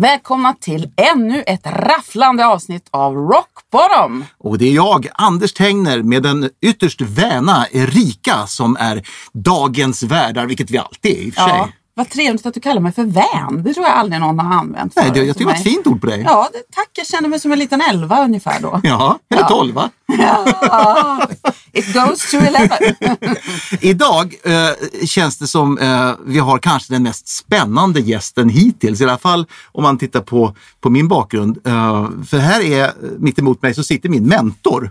Välkomna till ännu ett rafflande avsnitt av Rock Bottom. Och det är jag, Anders Tengner, med den ytterst väna Erika som är dagens värdar, vilket vi alltid är i och för sig. Ja, vad trevligt att du kallar mig för vän. Det tror jag aldrig någon har använt Nej, det, jag tycker det var ett fint ord på dig. Ja, det, tack. Jag känner mig som en liten elva ungefär då. Ja, eller Ja. tolva. Ja, it goes to eleven. Idag eh, känns det som eh, vi har kanske den mest spännande gästen hittills. I alla fall om man tittar på, på min bakgrund. Eh, för här är, mitt emot mig så sitter min mentor.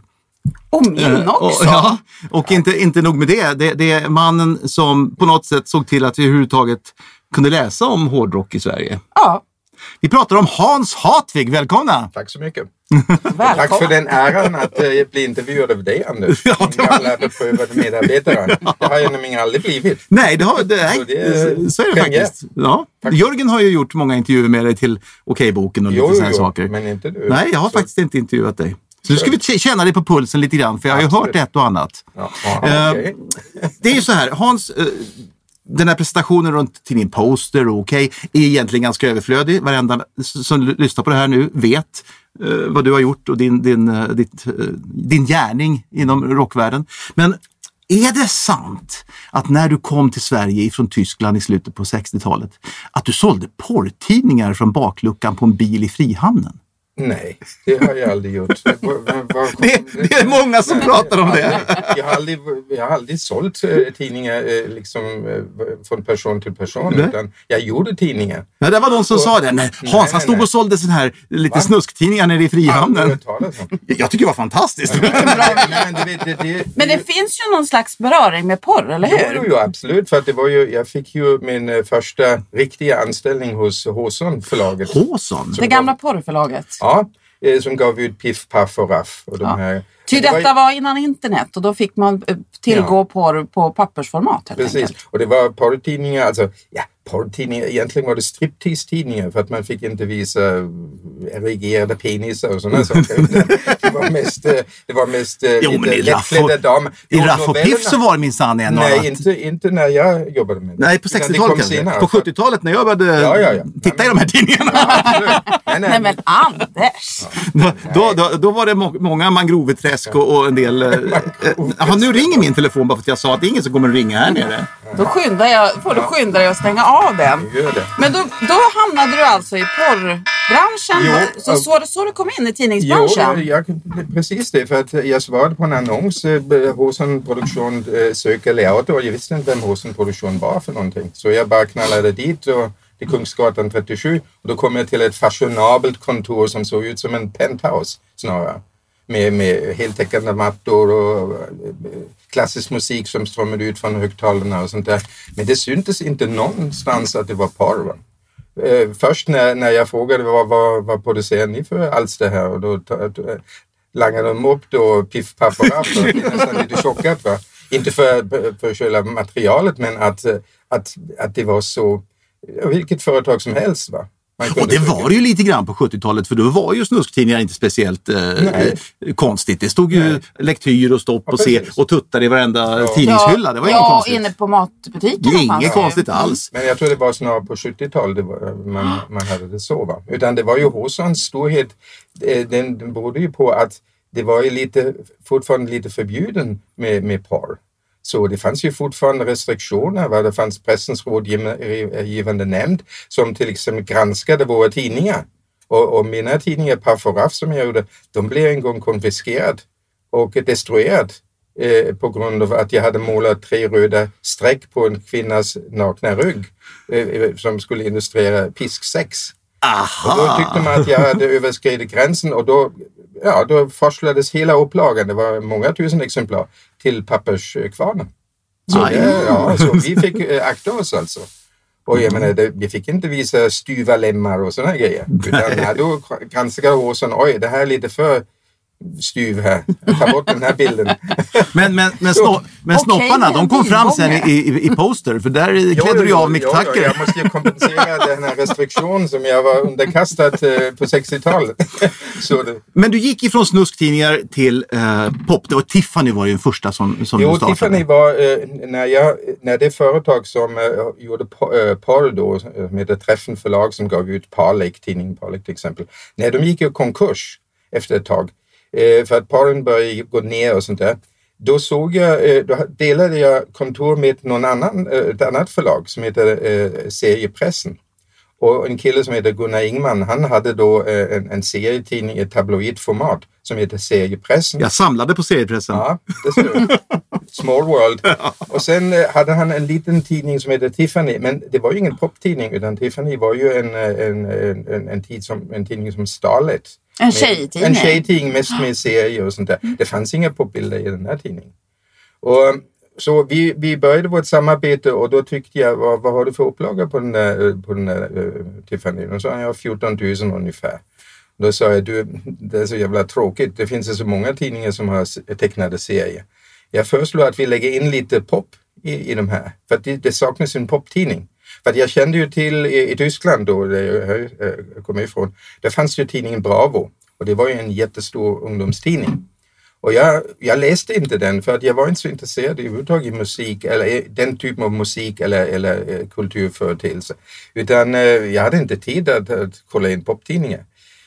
Och min Eh, och, också. ja, och inte, inte nog med det. det. Det är mannen som på något sätt såg till att vi överhuvudtaget kunde läsa om hårdrock i Sverige. Ja, Vi pratar om Hans Hartvig. Välkomna! Tack så mycket. välkommen. Tack för den äran att eh, bli intervjuad av dig Anders. Ja, Min det var- gamla beprövade medarbetare. Det har jag nämligen aldrig blivit. Nej, det har, det, nej, Så det är- så är det faktiskt. Ja. Tack. Jörgen har ju gjort många intervjuer med dig till Okej-boken och lite sådana saker. men inte du. Nej, jag har Så- faktiskt inte intervjuat dig. Så nu ska vi känna dig på pulsen lite grann, för jag har ju hört ett och annat. Ja, ja, Eh, okej. Det är ju så här, Hans, eh, den här presentationen runt till din poster och okej är egentligen ganska överflödig. Varenda som lyssnar på det här nu vet eh, vad du har gjort och din, din, ditt, din gärning inom rockvärlden. Men är det sant att när du kom till Sverige från Tyskland i slutet på 60-talet att du sålde porrtidningar från bakluckan på en bil i Frihamnen? Nej, det har jag aldrig gjort. Var- var- var Det, det är många som Nej, pratar om det. Jag har aldrig, jag har aldrig sålt eh, tidningar eh, liksom, eh, från person till person. Nej. Utan jag gjorde tidningar. Ja, det var någon som sa det. Nej, Hans han nej, stod nej. och sålde sån här lite Va? snusktidningar nere i Frihamnen. Jag tycker det var fantastiskt. Nej, men det, finns ju någon slags beröring med porr, eller Jo, hur? jo, jo, absolut. För att det var ju, jag fick ju min första riktiga anställning hos Håson förlaget. Håson? Det gamla porrförlaget. Ja, eh, som gav ut Piff, Paff och Raff. Och de Ja. här. Ty det detta var innan internet och då fick man eh, tillgå porr på pappersformat helt Precis, enkelt. och det var porrtidningar, alltså ja, porrtidningar, egentligen var det striptease-tidningar för att man fick inte visa eh, erigerade penisar och sådana saker. Det var mest, eh, det var mest eh, Jo, men i lite lättklädda damer. i Raff och Piff så var det minsann en Nej, annat. inte, inte när jag jobbade med det. Nej, på Utan det 60-talet kom kanske. senare. På 70-talet när jag började Ja, ja, ja. titta i de här tidningarna. Nej, nej. Nej men Anders! Då, då, då, då var det må många mangroveträsk och, och en del... Eh, eh, ja, nu ringer min telefon bara för att jag sa att det är ingen som kommer att ringa här nere. Då skyndar jag, får du skynda dig att stänga av den. Gör det. Men då, då hamnade du alltså i porrbranschen. Jo, så, så så du kom in i Jo, tidningsbranschen? jag, precis det. För att jag svarade på en annons. eh, Håsan Produktion eh, söker layouter och jag visste inte vem Håsan Produktion var för någonting. Så jag bara knallade dit och till Kungsgatan 37 och då kom jag till ett fashionabelt kontor som såg ut som en penthouse snarare. Med, med heltäckande mattor och eh, klassisk musik som strömmade ut från högtalarna och sånt där. Men det syntes inte någonstans att det var porr. Eh, först när, när jag frågade vad, vad, vad producerar ni för alls det här och då eh, langade de upp då Piff Paff och Raff och blev nästan lite chockad. Va? Inte för, för själva materialet men att, eh, att, att det var så, vilket företag som helst. Va? Och det var det ju lite grann på 70-talet för då var ju snusktidningar inte speciellt eh, eh, konstigt. Det stod ju Nej. lektyr och stopp Ja, och se och tuttar i varenda Ja. tidningshylla. Det var inget ja, konstigt. inne på matbutikerna Det är inget konstigt alls. Men jag tror det var snarare på 70-talet det var- man, man hade det så. Va? Utan det var ju Håsans storhet, eh, den, den berodde ju på att det var ju lite, fortfarande lite förbjuden med, med porr. Så det fanns ju fortfarande restriktioner. Va? Det fanns pressens rådgivande nämnd som till exempel granskade våra tidningar. Och, och mina tidningar, Raff som jag gjorde, de blev en gång konfiskerade och destruerade eh, på grund av att jag hade målat tre röda streck på en kvinnas nakna rygg eh, som skulle illustrera pisksex. Och då tyckte man att jag hade överskridit gränsen och då, ja, då forslades hela upplagan, det var många tusen exemplar, till papperskvarnen. Så, Aj. det, ja, så vi fick eh, akta oss alltså. Och jag menar, det, vi fick inte visa styva lemmar och sådana grejer. Utan när då granskade Åsson, oj det här är lite för styv här. Ta bort den här bilden. Men, men, men, snå, men snopparna, de kom fram sen i, i, i poster. För där klädde du av micktackor. jag måste ju kompensera den här restriktionen som jag var underkastad eh, på 60-talet. Så det, Men du gick ifrån snusktidningar till eh, pop. Det var Tiffany var ju den första som, som Jo, du startade. Tiffany var, eh, när, jag, när det företag som eh, gjorde pa- eh, Paul då, med det Träffen förlag som gav ut Parlek, tidningen Parlek till exempel, när de gick i konkurs efter ett tag, eh, för att paren började gå ner och sånt där, då såg jag, eh, då delade jag kontor med någon annan, eh, ett annat förlag som heter eh, Seriepressen. Och en kille som heter Gunnar Ingman, han hade då en, en serietidning i tabloidformat som heter Seriepressen. Jag samlade på seriepressen. Ja, det ser. Small world. Och sen hade han en liten tidning som heter Tiffany, men det var ju ingen poptidning utan Tiffany var ju en, en, en, en, en, tid som, en tidning som Starlet. En tjejtidning. En tjejtidning mest med serier och sånt där. Det fanns inga popbilder i den här tidningen. Och, så vi, vi började vårt samarbete och då tyckte jag, vad, vad har du för upplaga på den där, eh, på den där uh, Tiffany? Och så sa jag 14 000 ungefär. Då sa jag, du, det är så jävla tråkigt. Det finns så många tidningar som har tecknade serier. Jag föreslår att vi lägger in lite pop i, i de här. För det, det saknas en poptidning. För att jag kände ju till i, i Tyskland då, där jag eh, kommer ifrån, där fanns ju tidningen Bravo. Och det var ju en jättestor ungdomstidning. Och jag, jag läste inte den för att jag var inte så intresserad överhuvudtaget i musik eller eh, den typen av musik eller, eller eh, kulturföreteelse. Utan eh, jag hade inte tid att, att kolla in poptidningar.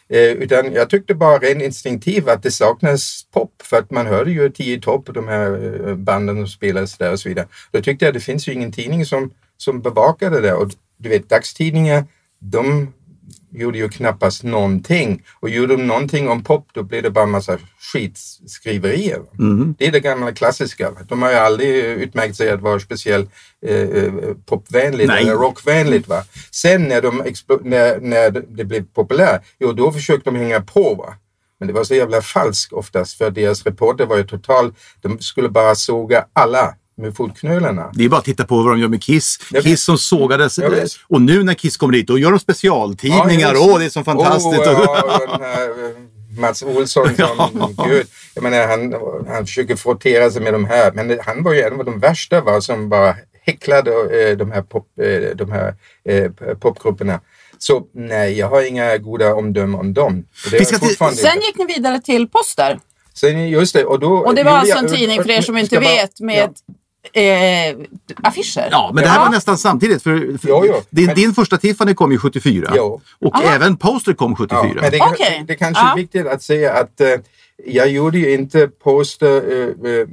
Eh, utan jag tyckte bara rent instinktivt att det saknas pop för att man hörde ju tio topp, de här banden som spelades där och så vidare. Då tyckte jag att det finns ju ingen tidning som, som bevakade det och du vet dagstidningar, de gjorde ju knappast någonting. Och gjorde de någonting om pop då blev det bara en massa skitskriverier. Det är det gamla klassiska. De har ju aldrig utmärkt sig att vara speciellt eh, eh, popvänligt Nej. eller rockvänligt. Va? Sen när, de när, när det blev populärt, jo då försökte de hänga på. Va? Men det var så jävla falskt oftast för deras reporter var ju total, de skulle bara såga alla med fotknölarna. Det är bara att titta på vad de gör med Kiss. Ja, Kiss som sågades. Ja, och nu när Kiss kommer dit, då gör de specialtidningar. Ja, Åh, just. det är så fantastiskt. Åh, ja, eh, Mats Olsson som, gud, jag menar han, han försöker frottera sig med de här, men han var ju en av de värsta va, som bara häcklade eh, de här, pop, eh, de här eh, popgrupperna. Så nej, jag har inga goda omdömen om dem. Sen gick ni vidare till Poster. Sen, just det, och, då, Och det var alltså en tidning för er som inte vet med eh, affischer. Ja, men det här var nästan samtidigt. För, för Jo, jo. Din, Men- din första Tiffany kom ju 74. Jo. Och även Poster kom 74. Ja, men det, Okej. det kanske Ja. är viktigt att säga att eh, jag gjorde ju inte poster eh, eh,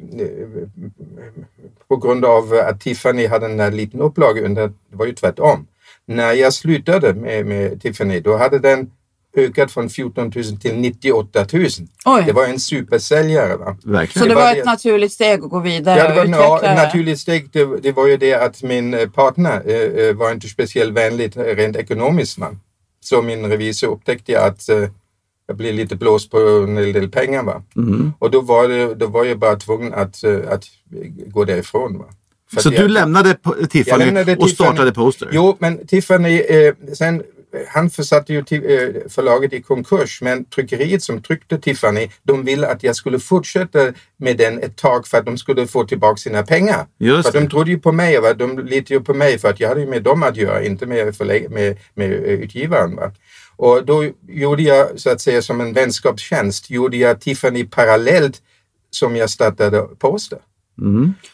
på grund av att Tiffany hade en liten upplaga. Det var ju tvärtom. När jag slutade med, med Tiffany då hade den ökat från 14 000 till 98 000. Oj. Det var en supersäljare. Va? Verkligen. Så det var var det- ett naturligt steg att gå vidare Ja, det var och utveckla det. naturligt steg. Det, det var ju det att min eh, partner eh, eh, var inte speciellt vänligt eh, rent ekonomiskt. Va? Så min revisor upptäckte jag att eh, jag blev lite blåst på en hel del pengar. Va? Mm. Och då var, det, då var jag bara tvungen att, att gå därifrån. Va? För Så att du jag- lämnade jag Tiffany lämnade och Tiffany. startade Poster? Jo, men Tiffany, eh, sen, han försatte ju eh, förlaget i konkurs, men tryckeriet som tryckte Tiffany, de ville att jag skulle fortsätta med den ett tag för att de skulle få tillbaka sina pengar. Just för de trodde ju på mig, va? de litade ju på mig för att jag hade ju med dem att göra, inte med, med, med eh, utgivaren. Va? Och då gjorde jag, så att säga som en vänskapstjänst, gjorde jag Tiffany parallellt som jag startade Poster.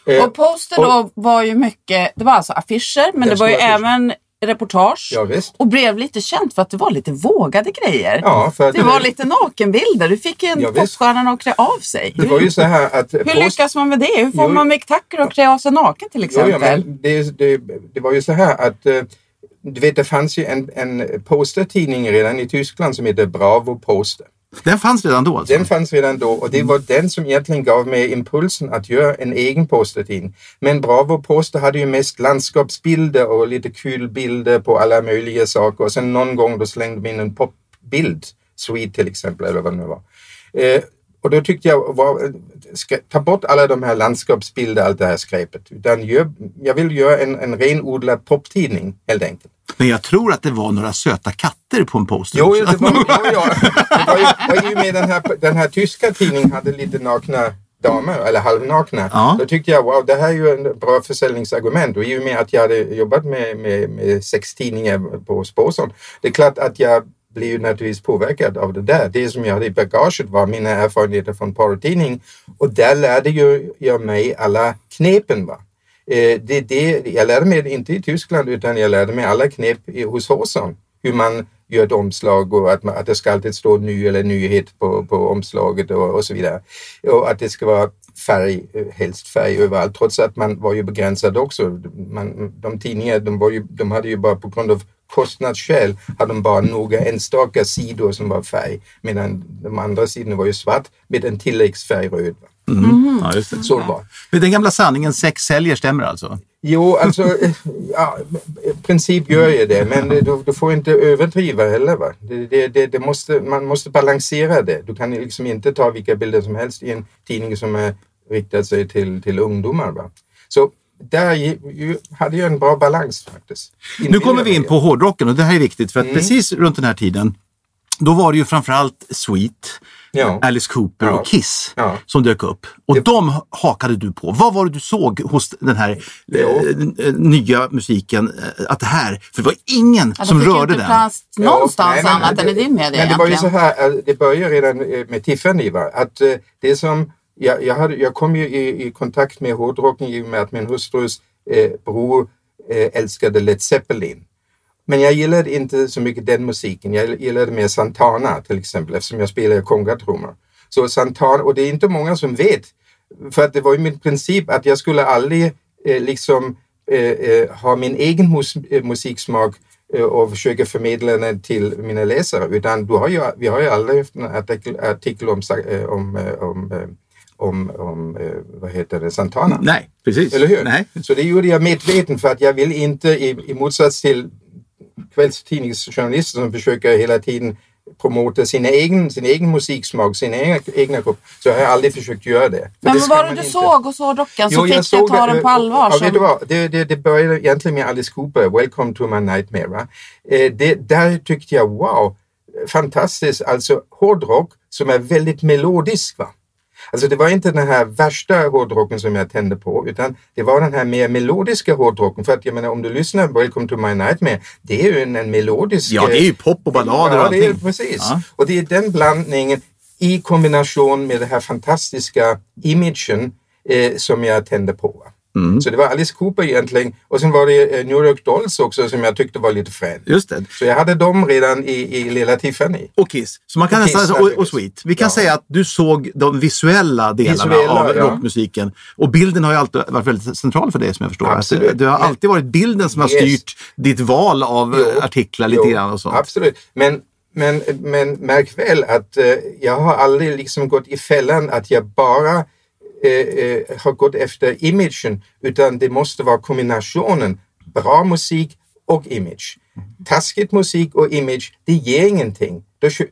Eh, Och Poster då var ju mycket, det var alltså affischer men Det det var ju affischer. även reportage. Ja. Och blev lite känt för att det var lite vågade grejer. Ja, att det var lite nakenbilder. Du fick ju en Ja, visst. popstjärna att klä av sig. Det var ju så här att... Hur lyckas man med det? Hur får Jo, man Mick Tucker att klä av sig naken till Jo, exempel? det, det, det var ju så här att eh, du vet, det fanns ju en, en postertidning redan i Tyskland som heter Bravo Poster. Den fanns redan då alltså? Den fanns redan då och det var den som egentligen gav mig impulsen att göra en egen postertidning. Men Bravo Poster hade ju mest landskapsbilder och lite kul bilder på alla möjliga saker och sen någon gång då slängde de in en popbild, Sweet till exempel eller vad det nu var. Eh, och då tyckte jag, var, ta bort alla de här landskapsbilder, allt det här skräpet. Utan gör, jag vill göra en, en renodlad poptidning helt enkelt. Men jag tror att det var några söta katter på en poster Jo, också. det var, ja, ja. Det var, ju, var ju med den här, den här tyska tidningen hade lite nakna damer, eller halvnakna. Ja. Då tyckte jag, wow, det här är ju en bra försäljningsargument. Och i och med att jag hade jobbat med, med, med sex tidningar på Spårson, det är klart att jag blev ju naturligtvis påverkad av det där. Det som jag hade i bagaget var mina erfarenheter från porrtidning. Och där lärde ju jag mig alla knepen. Va? Eh, det, det, jag lärde mig inte i Tyskland utan jag lärde mig alla knep hos Håsan. Hur man gör ett omslag och att, man, att det ska alltid stå ny eller nyhet på, på omslaget och, och så vidare. Och att det ska vara färg, eh, helst färg överallt, trots att man var ju begränsad också. Man, de tidningar, de, var ju, de hade ju bara på grund av kostnadsskäl hade de bara några enstaka sidor som var färg medan de andra sidorna var ju svart med en tilläggsfärg röd. Va? Ja, just det. Så det var. Men Den gamla sanningen, sex säljer, stämmer alltså? Jo, alltså eh, ja, i princip gör jag det, men du, du får inte överdriva heller. Va? Det, det, det, det måste, man måste balansera det. Du kan liksom inte ta vilka bilder som helst i en tidning som är riktad sig till, till ungdomar. Va? Så där hade jag en bra balans faktiskt. Nu kommer vi in på hårdrocken och det här är viktigt för att precis runt den här tiden då var det ju framförallt Sweet, Ja. Alice Cooper Ja. och Kiss Ja. som dök upp. Och de hakade du på. Vad var det du såg hos den här eh, eh, nya musiken? eh, Att det här, för det var ingen Ja, som de fick rörde inte den. plats någonstans nej, men annat än i din media Men det var ju så egentligen. här, eh, det började redan med Tiffany. Va? Att det som, jag, jag, hade, jag kom ju i, i kontakt med hårdrocken i och med att min hustrus eh, bror eh, älskade Led Zeppelin. Men jag gillade inte så mycket den musiken. Jag gillade mer Santana till exempel eftersom jag spelar kongatrummor. Så Santana, och det är inte många som vet. För att det var ju min princip att jag skulle aldrig eh, liksom eh, eh ha min egen mus eh, musiksmak eh, och försöka förmedla den till mina läsare. Utan du har ju, vi har ju aldrig haft en artikel, artikel om, eh, om, eh, om, eh, om, om eh, vad heter det, Santana. Nej, precis. Eller hur? Nej. Så det gjorde jag medveten för att jag vill inte i, i motsats till kvällstidningsjournalister som försöker hela tiden promota sin egen, sin egen musiksmak, sina egna, egna grupp, så har jag aldrig försökt göra det. För Men det var det du inte. såg hos hårdrocken Jo, som fick dig såg ta det, den på eh, allvar? Ja, vet du som- vad? Det, det, det började egentligen med Alice Cooper, Welcome to my nightmare. Va? Eh, det, där tyckte jag, wow, fantastiskt. Alltså hårdrock som är väldigt melodisk. Va? Alltså det var inte den här värsta hårdrocken som jag tände på utan det var den här mer melodiska hårdrocken. För att jag menar om du lyssnar på Welcome to my nightmare, det är ju en, en melodisk... Ja, det är ju pop och ballader och Ja, det är allting. precis. Ja. Och det är den blandningen i kombination med den här fantastiska imagen eh, som jag tände på. Mm. Så det var Alice Cooper egentligen och sen var det eh, New York Dolls också som jag tyckte var lite fränt. Just det. Så jag hade dem redan i, i Lilla Tiffany. Och Kiss. Så man kan Och nästan, och, och. Sweet. Vi kan Ja. säga att du såg de visuella delarna Visuella, av ja. rockmusiken. Och bilden har ju alltid varit väldigt central för dig som jag förstår. Absolut. Att det har alltid varit bilden som har Yes. styrt ditt val av Jo. eh, artiklar lite Jo, grann och sånt. Absolut. Men, men, men märk väl att eh, jag har aldrig liksom gått i fällan att jag bara eh, eh, har gått efter imagen utan det måste vara kombinationen bra musik och image. Taskigt musik och image, det ger ingenting.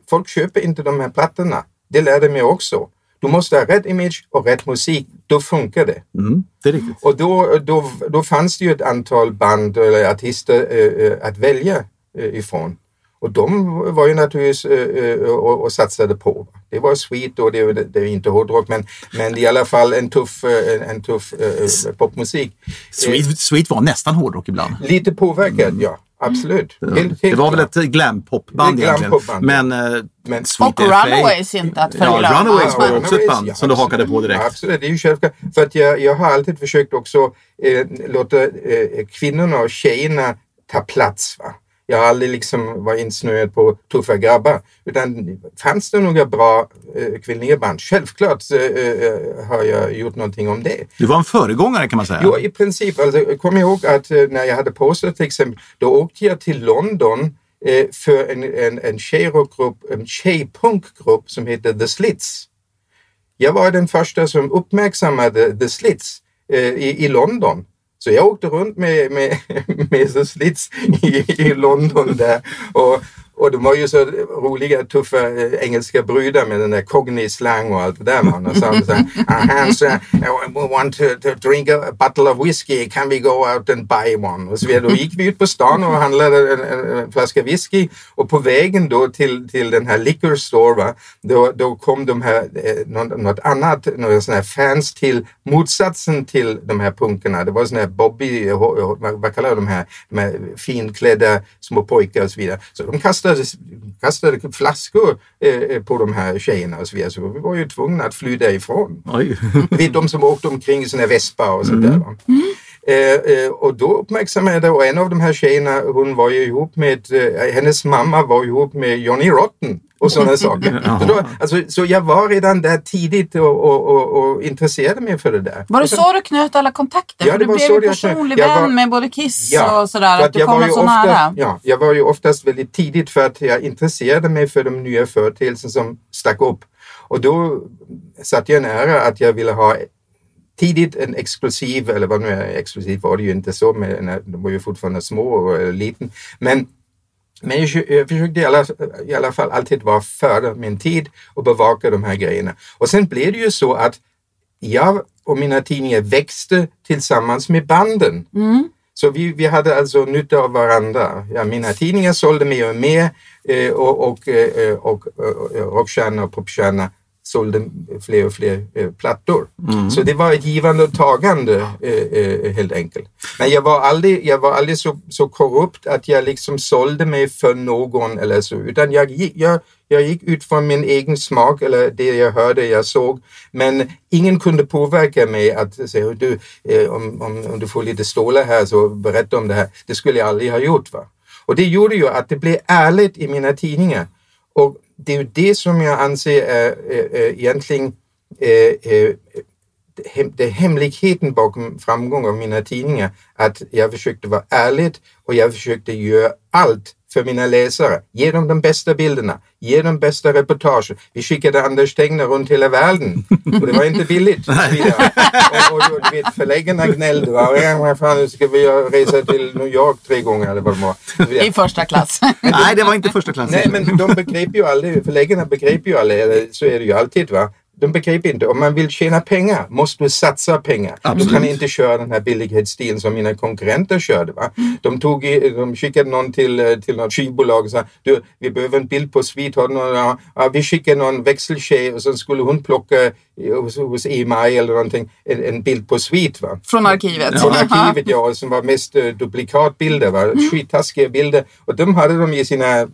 Folk köper inte de här plattorna. Det lärde mig också. Du måste ha rätt image och rätt musik, då funkar det. Mm, det är riktigt. Och då, då, då fanns det ju ett antal band eller artister eh, eh, att välja eh, ifrån. Och de var ju naturligtvis eh, eh, och, och satsade på. Det var sweet och det, det, det är inte hårdrock men, men i alla fall en tuff, eh, en, en tuff eh, popmusik. Sweet, Sweet var nästan hårdrock ibland. Lite påverkad, ja. Absolut. Helt, helt det var väl klart. ett glam-popband egentligen. glam-popband, Men, eh, Men- Sweet Och Runaways inte att Ja, förglömma. Runaways var också ett band ja, som du hakade på direkt. Ja, absolut, det är ju självklart. För att jag, jag har alltid försökt också eh, låta eh, kvinnorna och tjejerna ta plats. Va? Jag har aldrig liksom varit insnöad på tuffa grabbar. Utan fanns det några bra eh, kvinnliga band? Självklart eh, eh, har jag gjort någonting om det. Du var en föregångare kan man säga. Jo, i princip. Alltså, kom ihåg att eh, när jag hade poster till exempel, då åkte jag till London eh, för en, en, en tjejrockgrupp, en tjejpunkgrupp som heter The Slits. Jag var den första som uppmärksammade The Slits eh, i, i London. Så jag åkte runt med, med, med Slits i, i London där. Och, och de var ju så roliga, tuffa eh, engelska brudar med den där cockney slang och allt det där. Man. Och så, så, ah, Hans, uh, we want to, to drink a bottle of whiskey, can we go out and buy one? Och så vidare. Då gick vi ut på stan och handlade en, en, en flaska whisky och på vägen då till, till den här liquor store, va? Då, då kom de här, eh, något, något annat, några sådana här fans till motsatsen till de här punkarna. Det var sådana här Bobby, eh, vad, vad kallar de här, de här finklädda små pojkar och så vidare. Så de kastade kastade flaskor eh, på de här tjejerna och så vidare. Så vi var ju tvungna att fly därifrån. Oj. De som åkte omkring i sina vespa och sånt där. va. Eh, eh, och då uppmärksammade jag det och en av de här tjejerna hon var ju ihop med, eh, hennes mamma var ihop med Johnny Rotten och sådana saker. Så, då, alltså, så jag var redan där tidigt och, och, och, och intresserade mig för det där. Var det så du knöt alla kontakter? Ja, För det du var blev så ju jag personlig Jag var- vän med både Kiss Ja, och sådär. för Att du var ju så oftast, nära. Ja, jag var ju oftast väldigt tidigt för att jag intresserade mig för de nya företeelser som stack upp. Och då satte jag nära att jag ville ha tidigt en exklusiv, eller vad nu är exklusiv var det ju inte så, men när- de var ju fortfarande små och eh, liten. Men men jag, jag försökte i alla, i alla fall alltid vara före min tid och bevaka de här grejerna. Och sen blev det ju så att jag och mina tidningar växte tillsammans med banden. Så vi, vi hade alltså nytta av varandra. Ja, mina tidningar sålde mer och mer eh, och, och, eh, och, och eh, rockstjärna och popstjärna sålde fler och fler eh, plattor. Så det var ett givande och tagande eh, eh, helt enkelt. Men jag var aldrig, jag var aldrig så, så korrupt att jag liksom sålde mig för någon eller så, utan jag gick, jag, jag gick ut från min egen smak eller det jag hörde, jag såg. Men ingen kunde påverka mig att säga, du, eh, om, om, om du får lite stålar här så berätta om det här. Det skulle jag aldrig ha gjort. Va? Och det gjorde ju att det blev ärligt i mina tidningar. Och det är ju det som jag anser är, är, är egentligen är, det är hemligheten bakom framgång av mina tidningar. Att jag försökte vara ärlig och jag försökte göra allt för mina läsare. Ge dem de bästa bilderna, ge dem bästa reportagen. Vi skickade Anders Tegner runt hela världen och det var inte billigt. Och, och, och, vet, förläggarna gnällde. Va? Vad fan, nu ska vi resa till New York tre gånger eller vad det var. I första klass. Nej, det var inte första klass. Nej, men de begrep ju aldrig, förläggarna begrep ju aldrig, så är det ju alltid va. De begrep inte, om man vill tjäna pengar måste du satsa pengar. Du kan inte köra den här billighetsstilen som mina konkurrenter körde. Va? De, tog, i- de skickade någon till, eh, till något skivbolag och sa du, vi behöver en bild på någon, ja, ja, vi skickar någon växeltjej och så skulle hon plocka hos, hos EMI eller någonting en, en bild på Sweet. Va? Från arkivet. Från arkivet ja, som var mest eh, duplikatbilder, va? skittaskiga bilder. Och de hade de i sina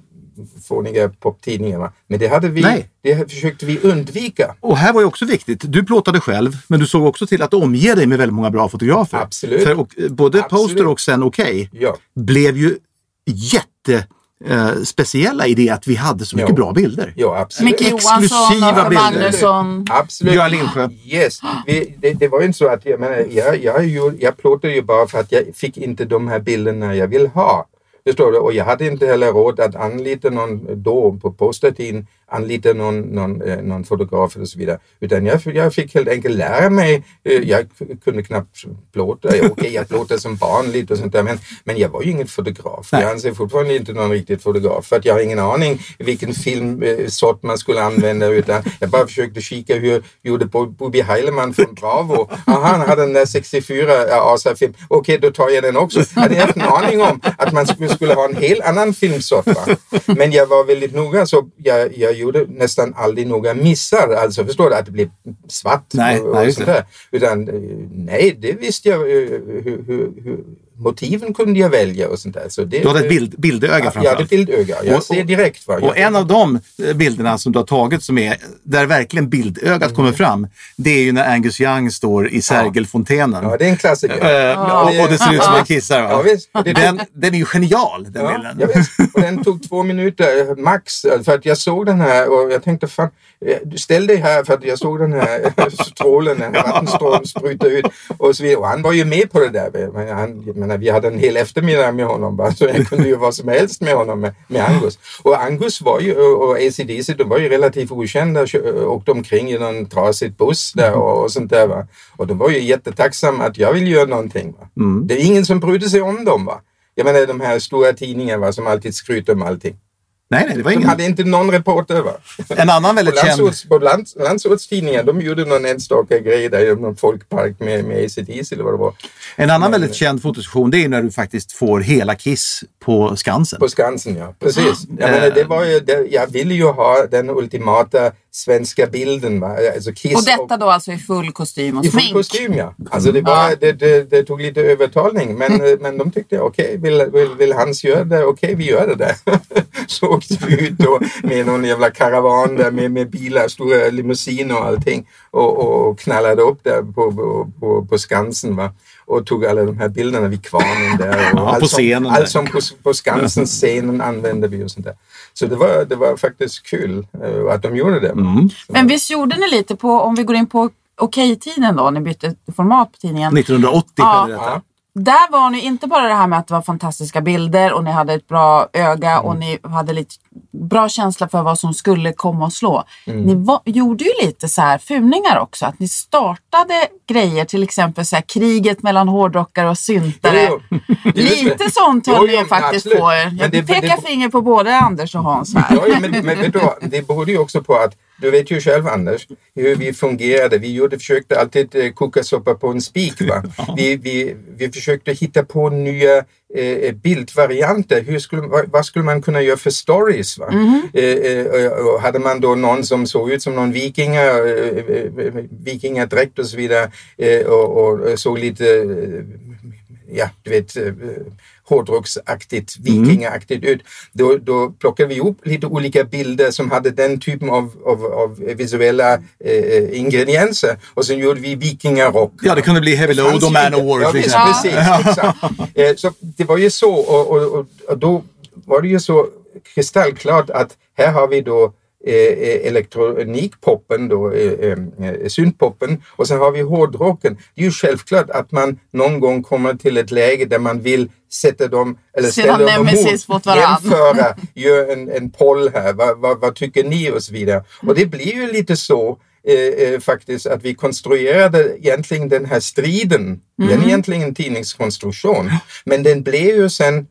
fåniga poptidningar. Men det, hade vi, Nej. det försökte vi undvika. Och här var ju också viktigt, du plåtade själv, men du såg också till att omge dig med väldigt många bra fotografer. Absolut. För och, eh, både Absolut. Poster och sen Okej Ja. blev ju jätte eh, speciella i det att vi hade så mycket Ja. bra bilder. Ja, absolut. Micke Johansson Exklusiva och bilder. Magnusson. Absolut. Björn Lindsjö. Yes. Vi, det, det var ju inte så att jag, menar, jag, jag, jag plåtade ju bara för att jag fick inte de här bilderna jag vill ha. Förstår du? Och jag hade inte heller råd att anlita någon då på postertiden, anlita någon, någon, eh, någon fotograf och så vidare. Utan jag, jag fick helt enkelt lära mig. Eh, jag kunde knappt plåta. Okej, jag plåtade som barn lite och sånt där. Men, men jag var ju ingen fotograf. Nej. Jag anser fortfarande inte någon riktigt fotograf. För att jag har ingen aning vilken filmsort man skulle använda. Utan jag bara försökte kika hur gjorde Bo- Bobby Heilemann från Bravo. Aha, han hade den där 64 ASA-film. Okej, då tar jag den också. Jag hade haft en aning om att man skulle, skulle ha en helt annan filmsort. Va? Men jag var väldigt noga så jag, jag gjorde nästan aldrig några missar. Alltså förstår du att det blev svart Nej, och, nej, och sånt där. Utan eh, nej, det visste jag. eh, Hur, hur, hur, motiven kunde jag välja och sånt där. Så det, Du hade ett bild, bildöga Ja, jag hade framförallt. bildöga. Jag Och- ser direkt. Va? Och en av de eh, bilderna som du har tagit som är där verkligen bildögat kommer Mm. fram. Det är ju när Angus Young står i Sergelfontenen. Ja, det är en klassiker. Eh, och, och det ser ut som en kissar. Va? Ja, visst. Det- Den, den är ju genial den Ja, bilden. jag visst. Och den tog två minuter max. För att jag såg den här och jag tänkte fan, eh, ställ dig här för att jag såg den här strålen, den här vattenstrålen spruta ut och så vidare. Och han var ju med på det där. Men han, men menar, vi hade en hel eftermiddag med honom. Bara, så jag kunde ju vad som helst med honom, med, med Angus. Och Angus var ju, och ACDC, de var ju relativt okända åkte omkring i någon trasig buss där och, och sånt där. Va? Och de var ju jättetacksamma att jag vill göra någonting. Va? Det är ingen som brydde sig om dem. Va? Jag menar de här stora tidningarna va, som alltid skryter om allting. Nej, nej, det var De ingen. hade inte någon reporter. Va? En annan På, väldigt känd... landsorts, på lands, landsortstidningar, de gjorde någon enstaka grej där i någon folkpark med, med ACDC eller vad det var. En annan väldigt känd fotosession det är när du faktiskt får hela Kiss på Skansen. På Skansen, ja. Precis. Jag, menar, det var ju, det, jag ville ju ha den ultimata svenska bilden. Va? Alltså Kiss Och detta då alltså i full kostym och I full smink. kostym, ja. Alltså det, var, det, det, det tog lite övertalning, men, men de tyckte okej, vill, vill, vill Hans göra det? Okej, vi gör det där. Så åkte vi ut då med någon jävla karavan där med, med bilar, stora limousiner och allting och, och knallade upp där på, på, på, på Skansen. Va? Och tog alla de här bilderna vid kvarnen där. Och Ja, allt som- Allt som på, på Skansens scenen använde vi och sånt där. Så det var, det var faktiskt kul eh, att de gjorde det. Mm. Men visst gjorde ni lite på, om vi går in på Okej-tiden då, ni bytte format på tidningen. 1980 Ja. Ja. Där var ni inte bara det här med att det var fantastiska bilder och ni hade ett bra öga och ni hade lite bra känsla för vad som skulle komma och slå. Ni var, gjorde ju lite så här funingar också. Att ni startade grejer, till exempel så här kriget mellan hårdrockare och syntare. Jo, jo. Lite sånt Jo, höll ni jo, ju faktiskt absolut. på er. Men Jag det- pekar det- finger på både Anders och Hans här. Ja, men, men du vad? Det berodde ju också på att, du vet ju själv Anders, hur vi fungerade. Vi gjorde, försökte alltid eh, koka soppa på en spik. Va? Vi, vi, vi försökte hitta på nya eh, bildvarianter. Hur skulle, vad, vad skulle man kunna göra för stories? Va? Eh, eh, och hade man då någon som såg ut som någon vikinga, eh, eh, vikingadräkt och så vidare eh, och, och såg lite eh, ja, du vet, eh, hårdrocksaktigt, vikingaaktigt ut. Då, då plockade vi ihop lite olika bilder som hade den typen av, av, av visuella eh, ingredienser och sen gjorde vi vikingarock. Ja, det kunde bli Heavy Det Load och ju Man inte- of War Ja, visst, precis. Exakt. Eh, Så det var ju så och, och, och, och då var det ju så kristallklart att här har vi då elektronikpoppen, då, eh, eh, syntpoppen och sen har vi hårdrocken. Det är ju självklart att man någon gång kommer till ett läge där man vill sätta dem eller Ställa dem nemesis mot varann. jämföra, göra en, en poll här, vad, vad, vad tycker ni och så vidare. Och det blir ju lite så eh, eh, faktiskt att vi konstruerade egentligen den här striden. Den är egentligen en tidningskonstruktion. Men den blev ju sen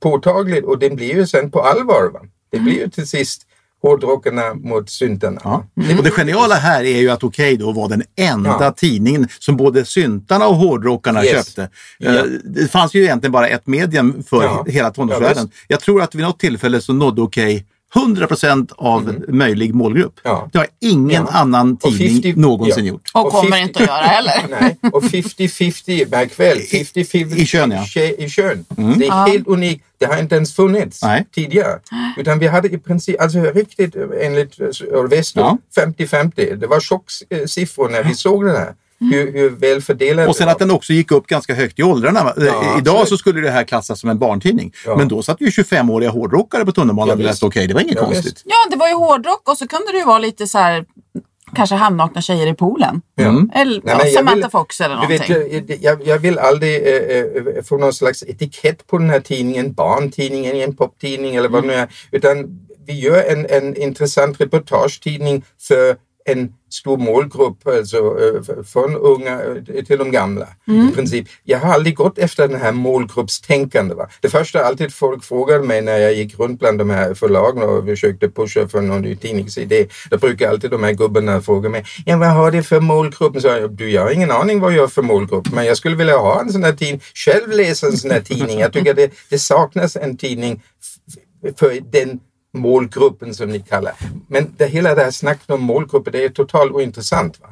påtaglig och den blir ju sen på allvar. Va? Det blir ju till sist hårdrockarna mot syntarna. Ja. Och det geniala här är ju att Okej då var den enda Ja. tidningen som både syntarna och hårdrockarna Yes. köpte. Ja. Eh, Det fanns ju egentligen bara ett medium för Ja. hela tonårsvärlden. Jag tror att vid något tillfälle så nådde Okej 100% av möjlig målgrupp. Mm. Ja. Det har ingen Ja. annan tidning 50 någonsin ja. gjort. Och Och kommer 50 inte att göra heller. Nej, och 50-50, märk väl, 50-50 I kön, ja. Mm. i kön. Det är helt unikt. Det har inte ens funnits Nej. tidigare. Utan vi hade i princip, alltså riktigt enligt eh, Orvesto, Ja. 50-50. Det var chocksiffror när vi såg den här. Hur, hur väl fördelad Och sen det att den också gick upp ganska högt i åldrarna. va? Eh, Idag absolut. så skulle det här klassas som en barntidning. Ja. Men då satt ju 25-åriga hårdrockare på tunnelbanan Ja, och läste. Okej. Det var inget Ja, konstigt. visst. Ja, det var ju hårdrock och så kunde det ju vara lite så här kanske halvnakna tjejer i poolen. Ja. Eller Nej, ja, Samantha vill- Fox eller Du någonting. vet, jag, jag, vill aldrig eh, eh, få någon slags etikett på den här tidningen, barntidningen, en poptidning eller vad det nu är. Utan vi gör en, en intressant reportagetidning för en stor målgrupp, alltså eh, från unga eh, till de gamla. I princip. Jag har aldrig gått efter den här målgruppstänkande. Va? Det första alltid folk frågade mig när jag gick runt bland de här förlagen och försökte pusha för någon ny tidningsidé. Då brukar alltid de här gubbarna fråga mig, ja vad har det för målgrupp? Så jag, du, jag har ingen aning vad jag har för målgrupp, men jag skulle vilja ha en sån här tidning. Själv läsa en sån här tidning. Jag tycker det, det saknas en tidning för den målgruppen som ni kallar. Men det, hela det här snacket om målgrupper, det är totalt ointressant. Va?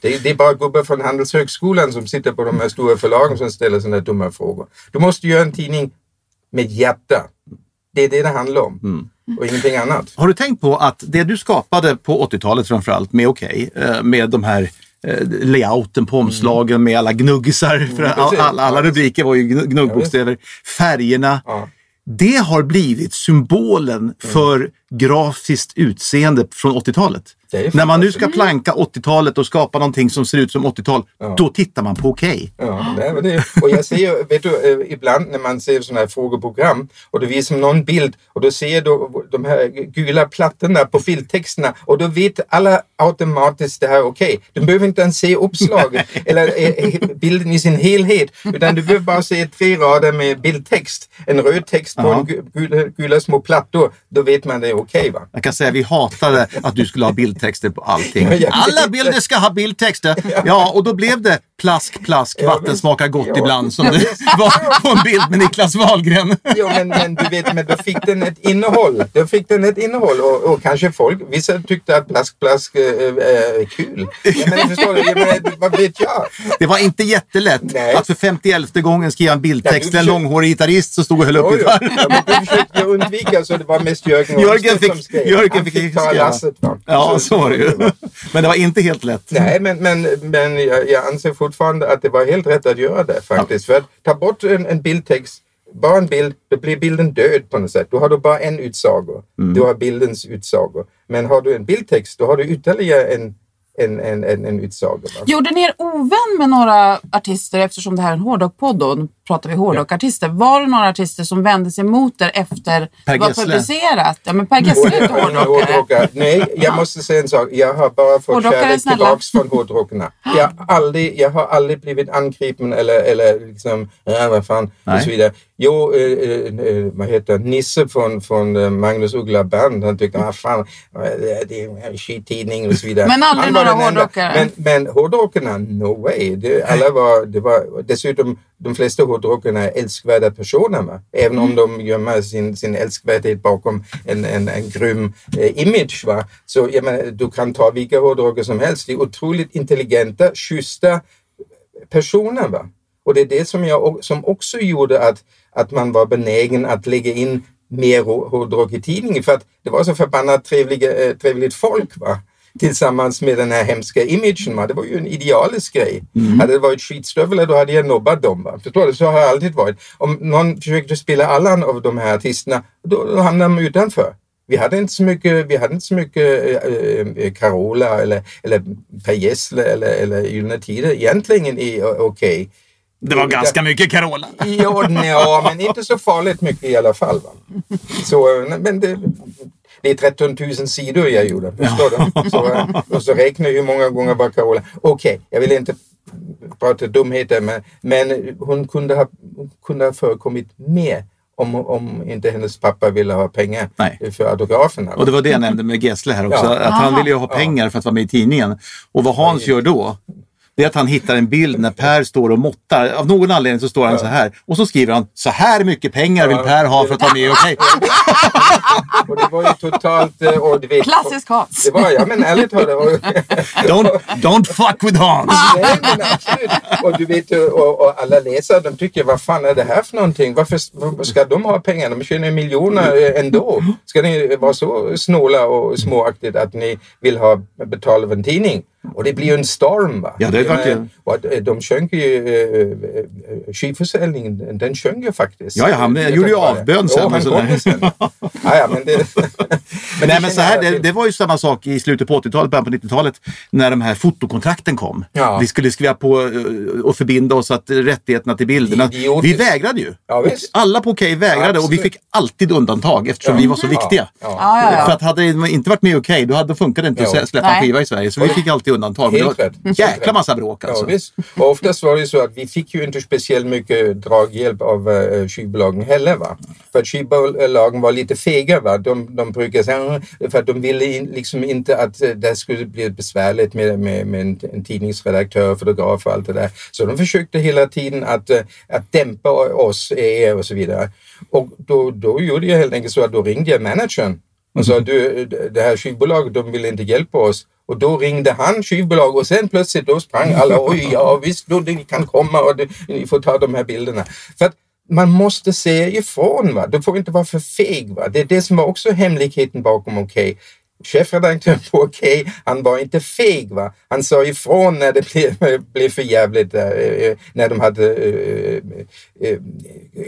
Det, är, det är bara gubbar från Handelshögskolan som sitter på de här stora förlagen som ställer sådana dumma frågor. Du måste göra en tidning med hjärta. Det är det det handlar om. Och ingenting annat. Har du tänkt på att det du skapade på 80-talet framförallt med Okej, eh, med de här eh, layouten på omslagen med alla gnuggisar, för precis. alla, alla visst. rubriker var ju gnu- gnuggbokstäver, färgerna. Ja. Det har blivit symbolen för grafiskt utseende från 80-talet. När man nu ska planka 80-talet och skapa någonting som ser ut som 80-tal, då tittar man på Okej. Ja, nej, men det, och jag ser vet du, eh, ibland när man ser sådana här frågeprogram och det visar någon bild och då ser då de här gula plattorna på bildtexterna och då vet alla automatiskt det här är okej. Du behöver inte ens se uppslaget eller eh, bilden i sin helhet utan du behöver bara se tre rader med bildtext, en röd text på Ja. en gula, gula små plattor. Då vet man det är okej va? Jag kan säga vi hatade att du skulle ha bildtexter på allting. Alla bilder ska ha bildtexter. Ja, och då blev det plask, plask, Ja, vatten smakar gott Ja. ibland som det var på en bild med Niklas Wahlgren. Jo, men, men du vet, men då fick den ett innehåll. Då fick den ett innehåll och, och kanske folk, vissa tyckte att plask, plask äh, är kul. Ja, men förstår du, menar, vad vet jag? Det var inte jättelätt Nej. att för 51 gången skriva en bildtext Ja, till en försöker- långhårig gitarrist som stod och höll upp Jo, jo. gitarr. Ja, men det försökte jag undvika så det var mest Jörgen Jörgen fick- som skrev. Jörgen Han fick fick ta skriva. lasset. Va? Ja, så var det ju. Men det var inte helt lätt. Nej, men, men, men jag, jag anser fortfarande att det var helt rätt att göra det faktiskt. För att ta bort en, en bildtext, bara en bild, då blir bilden död på något sätt. Då har du bara en utsago. Du har bildens utsago. Men har du en bildtext, då har du ytterligare en, en, en, en, en utsago. Va? Gjorde ni er ovän med några artister eftersom det här är en hårdrockpodd pratar vi hårdrockartister. Var det några artister som vände sig mot er efter Per det var Gessle. publicerat? Ja, men Per Gessle är inte hårdrockare. Nej, jag måste säga en sak. Jag har bara fått kärlek snälla. tillbaks från hårdrockarna. Jag har aldrig, jag har aldrig blivit angripen eller, eller liksom, ja vad fan, och Nej. så vidare. Jo, eh, eh, eh, vad heter? Nisse från, från eh, Magnus Uggla Band, han tyckte, ah fan, eh, det är en skittidning och så vidare. Men aldrig några hårdrockare. Men, men hårdrockarna, no way. Det, alla var, det var, dessutom, de flesta hårdrockarna är älskvärda personer. Va? Även om de gömmer sin, sin älskvärdhet bakom en, en, en grym eh, image. Va? Så jag menar, du kan ta vilka hårdrockare som helst. De är otroligt intelligenta, schyssta personer. Va? Och det är det som, jag, som också gjorde att, att man var benägen att lägga in mer hå- hårdrock i tidningen. För att det var så förbannat trevliga, eh, trevligt folk. Va? Tillsammans med den här hemska imagen. Va? Det var ju en idealisk grej. Hade det varit skitstövlar då hade jag nobbat dem. Va? Förstår du? Så har det alltid varit. Om någon försökte spela alla av de här artisterna, då, då hamnade de utanför. Vi hade inte så mycket, vi hade inte så mycket eh, Carola eller, eller Per Gessle eller, eller Gyllene Tider egentligen i Okej. Det var ganska mycket Carola. Ja, ja, men inte så farligt mycket i alla fall. Va? Så, men det, det är 13 000 sidor jag gjorde. Förstår du? Så, eh, och så räknar jag hur många gånger var Carola. Okej, jag vill inte prata dumheter, men, men hon kunde ha, kunde ha förekommit mer om, om inte hennes pappa ville ha pengar Nej. för autograferna. Och det var det jag nämnde med Gessle här också. Ja. Att han ville ju ha pengar för att vara med i tidningen. Och vad Hans gör då, det är att han hittar en bild när Per står och måttar. Av någon anledning så står han så här. Och så skriver han, så här mycket pengar vill Per ha för att vara med i Okej. Och det var ju totalt... eh, Och du vet, Klassisk Hans. Det var, ja men ärligt talat. Don't, don't fuck with Hans. Nej, men absolut. Och du vet, och, och alla läsare de tycker, vad fan är det här för någonting? Varför ska de ha pengar? De tjänar miljoner eh, ändå. Ska ni vara så snåla och småaktigt att ni vill ha betalt av en tidning? Och det blir ju en storm. Va? Ja, det vart ju- Och att, eh, de sjönk ju, eh, eh, skivförsäljningen, den sjönk ju faktiskt. Ja, ja, han Jag gjorde ju avbön sen Ja, och han kom ju sen. Ja, ja, men det... Men, nej, men så här, det, var ju samma sak i slutet på 80-talet, början på 90-talet när de här fotokontrakten kom. Ja. Vi skulle skriva på eh, och förbinda oss att rättigheterna till bilderna. Idiotiskt. Vi vägrade ju. Ja, visst. Alla på Okej vägrade och vi fick alltid undantag eftersom Ja. vi var så viktiga. Ja. Ja, ja, ja. För att hade det inte varit med Okej, då hade, funkade det inte att släppa en skiva i Sverige. Så vi fick alltid undantag. Men det var en jäkla massa bråk alltså. Ja, visst. Och oftast var det så att vi fick ju inte speciellt mycket draghjälp av uh, skivbolagen heller. Va? För att skivbolagen var lite fega. Va? De, de brukar säga, "Mm", för att de ville in, liksom inte att eh, det skulle bli besvärligt med, med, med en, en tidningsredaktör, fotograf och allt det där. Så de försökte hela tiden att, eh, att dämpa oss, er och så vidare. Och då, då gjorde jag helt enkelt så att då ringde jag managern och sa du, det här skivbolaget, de vill inte hjälpa oss. Och då ringde han skivbolag och sen plötsligt då sprang alla, oj ja visst, då, ni kan komma och ni får ta de här bilderna. För att man måste se ifrån, va? du får inte vara för feg. Va? Det är det som var också hemligheten bakom Okej. Chefredaktören på Okej, han var inte feg. Va? Han sa ifrån när det blev, blev för jävligt, eh, när de hade eh, eh,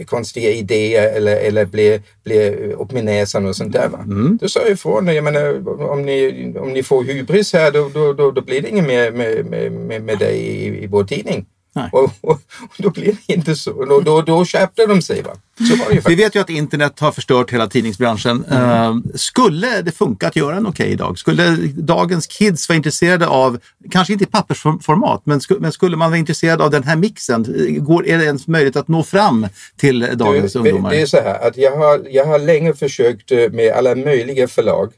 konstiga idéer eller, eller blir, blir upp med näsan och sånt där. Va? Mm. Då sa ifrån, jag menar, om, ni, om ni får hybris här då, då, då, då blir det inget mer med, med, med, med dig i, i vår tidning. Nej. Och, och, då blir det inte så. Då, då, då skärpte de sig. Va? Vi vet ju att internet har förstört hela tidningsbranschen. Mm. Eh, skulle det funka att göra en okej idag? Skulle dagens kids vara intresserade av, kanske inte i pappersformat, men, sku, men skulle man vara intresserad av den här mixen? Går, är det ens möjligt att nå fram till dagens Du, ungdomar? Det är så här att jag har, jag har länge försökt eh, med alla möjliga förlag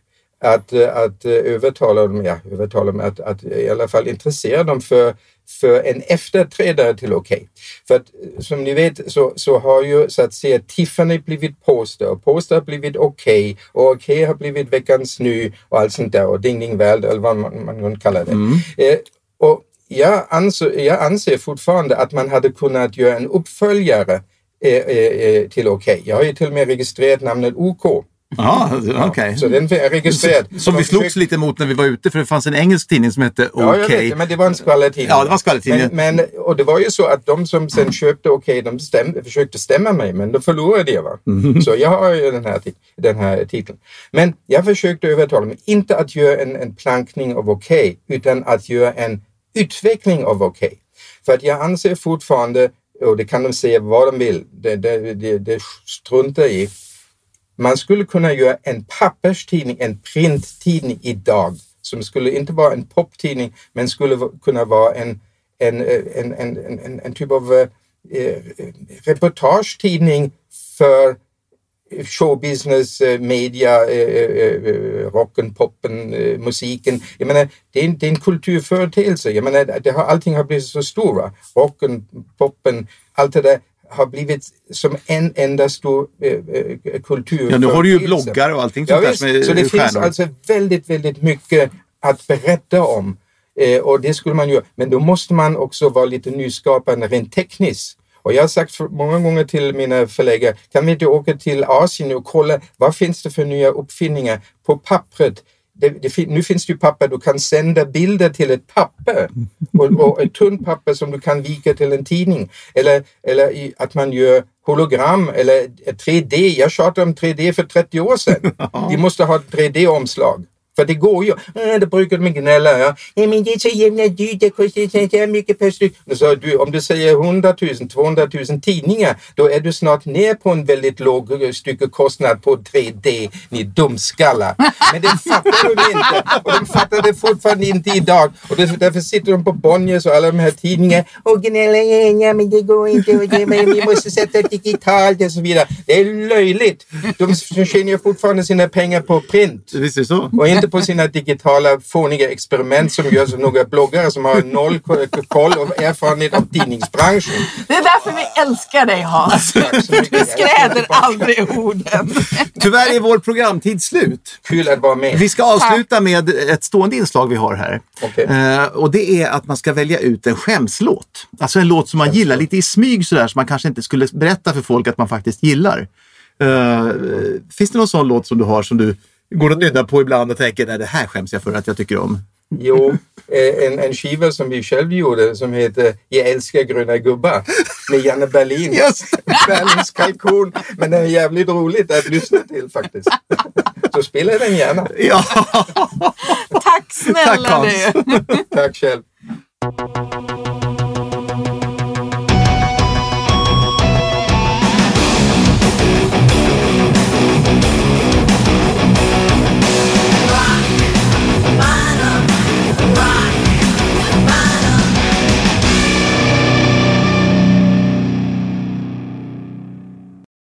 att, eh, att eh, övertala dem, ja, övertala dem att, att i alla fall intressera dem för, för en efterträdare till Okej. För att eh, som ni vet så, så har ju så att säga Tiffany blivit Poster och Poster har blivit Okej och Okej har blivit Veckans Ny och allt sånt där och Ding Ding Värld eller vad man, man kan kalla det. Eh, och jag anser, jag anser fortfarande att man hade kunnat göra en uppföljare eh, eh, eh, till Okej. Jag har ju till och med registrerat namnet OK. Ja, okej. Så den är registrerad. Som vi slogs lite mot när vi var ute för det fanns en engelsk tidning som hette Ja, jag vet men det var en skvallertidning. Ja, det var skvallertidning. Men, men, och det var ju så att de som sen köpte Okej, de stäm, försökte stämma mig, men då förlorade jag. Va? Mhm. Så jag har ju den här, den här titeln. Men jag försökte övertala mig, inte att göra en, en plankning av Okej, utan att göra en utveckling av Okej. För att jag anser fortfarande, och det kan de säga vad de vill, det, det, det, det struntar i, man skulle kunna göra en papperstidning, en printtidning idag som skulle inte vara en poptidning men skulle kunna vara en, en, eh, en, en, en, en, en typ av eh, eh reportagetidning för eh, showbusiness, media, rocken, poppen, musiken. Jag menar, det är, en, det är en kulturföreteelse. Jag menar, det har, allting har blivit så stora. Rocken, poppen, allt det där har blivit som en enda stor eh, eh, kultur. Ja, nu har du ju bloggar och allting Ja, sånt där visst. som är Så det finns stjärnor. alltså väldigt, väldigt mycket att berätta om. Eh, och det skulle man göra. Men då måste man också vara lite nyskapande rent tekniskt. Och jag har sagt många gånger till mina förläggare, kan vi inte åka till Asien och kolla vad finns det för nya uppfinningar på pappret? Det, det, nu finns det ju papper, du kan sända bilder till ett papper och, och ett tunt papper som du kan vika till en tidning. Eller, eller i, att man gör hologram eller 3D. Jag tjatade om 3D för 30 år sedan. De måste ha 3D-omslag. För det går ju. Äh, det brukar de gnälla. Ja. Nej, men det är så jävla dyrt. Det kostar så mycket per styck. Så du, om du säger 100 000, 200 000 tidningar, då är du snart ner på en väldigt låg eh, stycke kostnad på 3D, ni dumskallar. Men det fattar de inte. Och de fattar det fortfarande inte idag. Och därför sitter de på Bonniers och alla de här tidningarna och gnäller. Ja, men det går inte. Och det, men vi måste sätta digitalt och så vidare. Det är löjligt. De tjänar fortfarande sina pengar på print. Visst är det så? Inte på sina digitala fåniga experiment som görs av några bloggare som har noll ko- koll och erfarenhet av tidningsbranschen. Det är därför vi älskar dig Hans. Du skräder aldrig orden. Tyvärr är vår programtid slut. Kul att vara med. Vi ska avsluta med ett stående inslag vi har här. Okej. Eh, och det är att man ska välja ut en skämslåt. Alltså en låt som man gillar lite i smyg sådär som man kanske inte skulle berätta för folk att man faktiskt gillar. Eh, finns det någon sån låt som du har som du går och nynnar på ibland och tänker nej det här skäms jag för att jag tycker om? Jo, eh, en, en skiva som vi själv gjorde som heter Jag älskar gröna gubbar med Janne Berlin. Just Berlins kalkon. Men den är jävligt roligt att lyssna till faktiskt. Så spela den gärna. Ja, Tack snälla Tack, du. Tack själv.